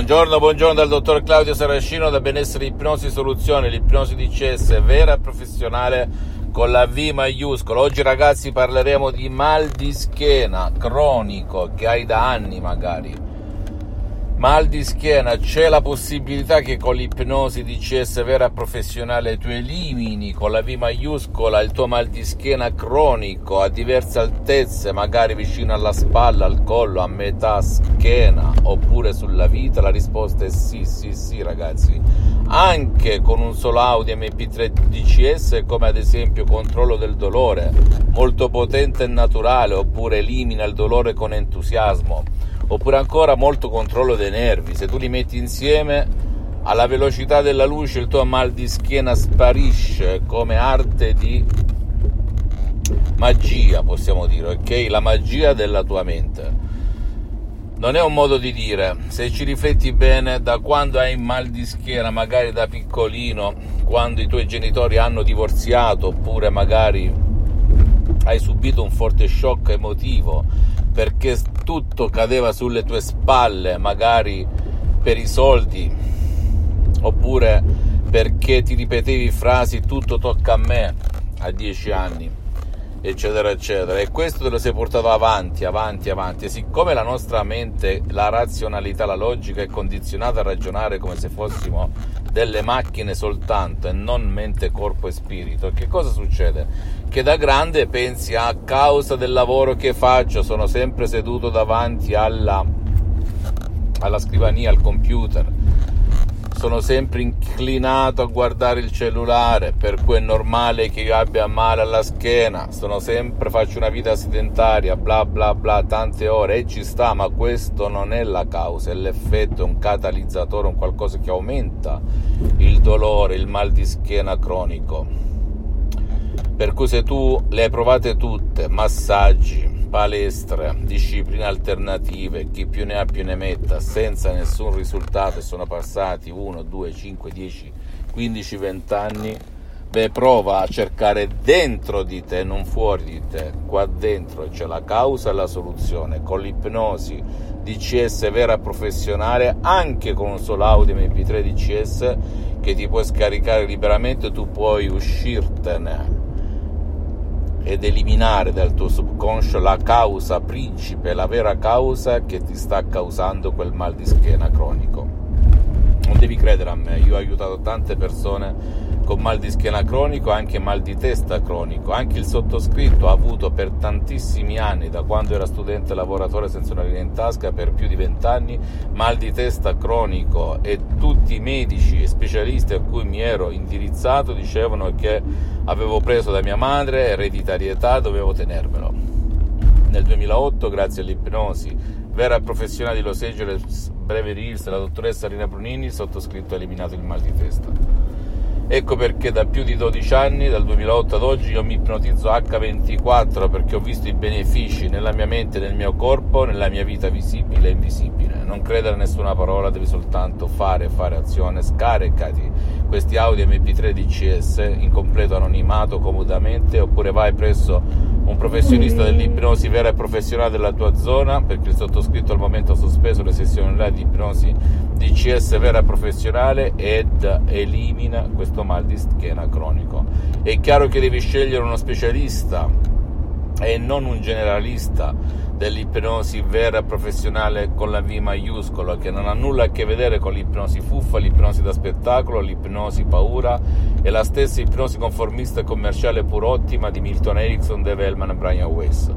Buongiorno, buongiorno dal dottor Claudio Saracino da Benessere Ipnosi Soluzione, l'ipnosi di CS vera e professionale con la V maiuscola. Oggi ragazzi parleremo di mal di schiena cronico che hai da anni magari mal di schiena, c'è la possibilità che con l'ipnosi DCS vera professionale tu elimini con la V maiuscola il tuo mal di schiena cronico a diverse altezze, magari vicino alla spalla, al collo, a metà schiena oppure sulla vita? La risposta è sì, sì, sì ragazzi. Anche con un solo Audi MP3 DCS come ad esempio controllo del dolore, molto potente e naturale, oppure elimina il dolore con entusiasmo oppure ancora molto controllo dei nervi. Se tu li metti insieme alla velocità della luce il tuo mal di schiena sparisce come arte di magia, possiamo dire, ok? La magia della tua mente. Non è un modo di dire, se ci rifletti bene, da quando hai mal di schiena, magari da piccolino, quando i tuoi genitori hanno divorziato, oppure magari hai subito un forte shock emotivo, perché tutto cadeva sulle tue spalle, magari per i soldi, oppure perché ti ripetevi frasi tutto tocca a me a dieci anni, eccetera, eccetera. E questo te lo sei portato avanti, avanti, avanti. E siccome la nostra mente, la razionalità, la logica è condizionata a ragionare come se fossimo delle macchine soltanto e non mente, corpo e spirito, che cosa succede? Che da grande pensi a causa del lavoro che faccio, sono sempre seduto davanti alla, alla scrivania, al computer, sono sempre inclinato a guardare il cellulare, per cui è normale che io abbia male alla schiena, sono sempre, faccio una vita sedentaria, bla bla bla, tante ore e ci sta, ma questo non è la causa, è l'effetto, è un catalizzatore, un qualcosa che aumenta il dolore, il mal di schiena cronico. Per cui se tu le hai provate tutte, massaggi, palestre, discipline alternative, chi più ne ha più ne metta, senza nessun risultato sono passati 1, 2, 5, 10, 15, 20 anni, beh prova a cercare dentro di te, non fuori di te, qua dentro c'è la causa e la soluzione, con l'ipnosi DCS vera professionale, anche con un solo audio MP3 DCS che ti puoi scaricare liberamente, tu puoi uscirtene ed eliminare dal tuo subconscio la causa principe, la vera causa che ti sta causando quel mal di schiena cronico. Non devi credere a me, io ho aiutato tante persone con mal di schiena cronico, anche mal di testa cronico. Anche il sottoscritto ha avuto per tantissimi anni, da quando era studente lavoratore senza una linea in tasca, per più di vent'anni, mal di testa cronico e tutti i medici e specialisti a cui mi ero indirizzato dicevano che avevo preso da mia madre ereditarietà, dovevo tenermelo. Nel 2008, grazie all'ipnosi vera professionale di Los Angeles Beverly Hills, la dottoressa Rina Brunini, sottoscritto ha eliminato il mal di testa. Ecco perché da più di 12 anni, dal 2008 ad oggi, io mi ipnotizzo H24 perché ho visto i benefici nella mia mente, nel mio corpo, nella mia vita visibile e invisibile. Non credere a nessuna parola, devi soltanto fare, fare azione. Scaricati questi audio MP3 DCS in completo anonimato comodamente oppure vai presso un professionista dell'ipnosi vera e professionale della tua zona perché il sottoscritto al momento ha sospeso le sessioni online di ipnosi DCS vera e professionale ed elimina questo mal di schiena cronico. È chiaro che devi scegliere uno specialista e non un generalista dell'ipnosi vera e professionale con la V maiuscola che non ha nulla a che vedere con l'ipnosi fuffa, l'ipnosi da spettacolo, l'ipnosi paura e la stessa ipnosi conformista e commerciale pur ottima di Milton Erickson, Dave Hellman e Brian Weiss.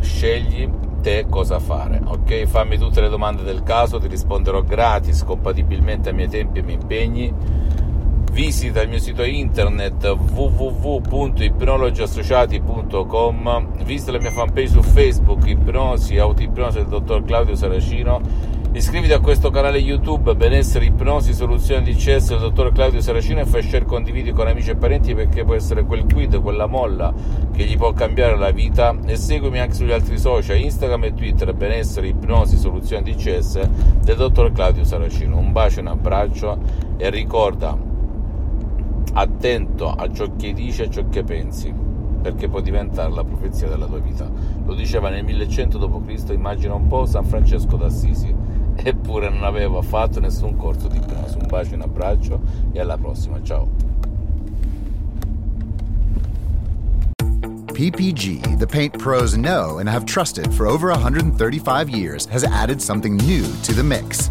Scegli te cosa fare, ok? Fammi tutte le domande del caso, ti risponderò gratis, compatibilmente ai miei tempi e ai miei impegni. Visita il mio sito internet www.ipnologiassociati.com visita la mia fanpage su Facebook Ipnosi Autoipnosi del dottor Claudio Saracino. Iscriviti a questo canale YouTube Benessere Ipnosi Soluzioni di CS del dottor Claudio Saracino e fai share condividi con amici e parenti perché può essere quel quid, quella molla che gli può cambiare la vita. E seguimi anche sugli altri social Instagram e Twitter Benessere Ipnosi Soluzioni di CS del dottor Claudio Saracino. Un bacio, un abbraccio e ricorda attento a ciò che dici e a ciò che pensi, perché può diventare la profezia della tua vita. Lo diceva nel 1100 d.C., immagina un po' San Francesco d'Assisi, eppure non aveva fatto nessun corso di ipnosi. Un bacio, un abbraccio e alla prossima, ciao. PPG, the paint pros know and have trusted for over 135 years, has added something new to the mix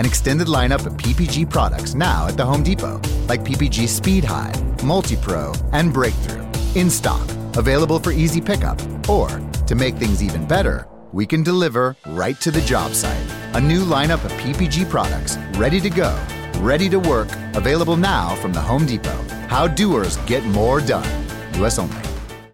an extended lineup of PPG products now at the Home Depot, like PPG Speed High, Multi Pro, and Breakthrough. In stock, available for easy pickup, or to make things even better, we can deliver right to the job site. A new lineup of PPG products ready to go, ready to work, available now from the Home Depot. How doers get more done. US only.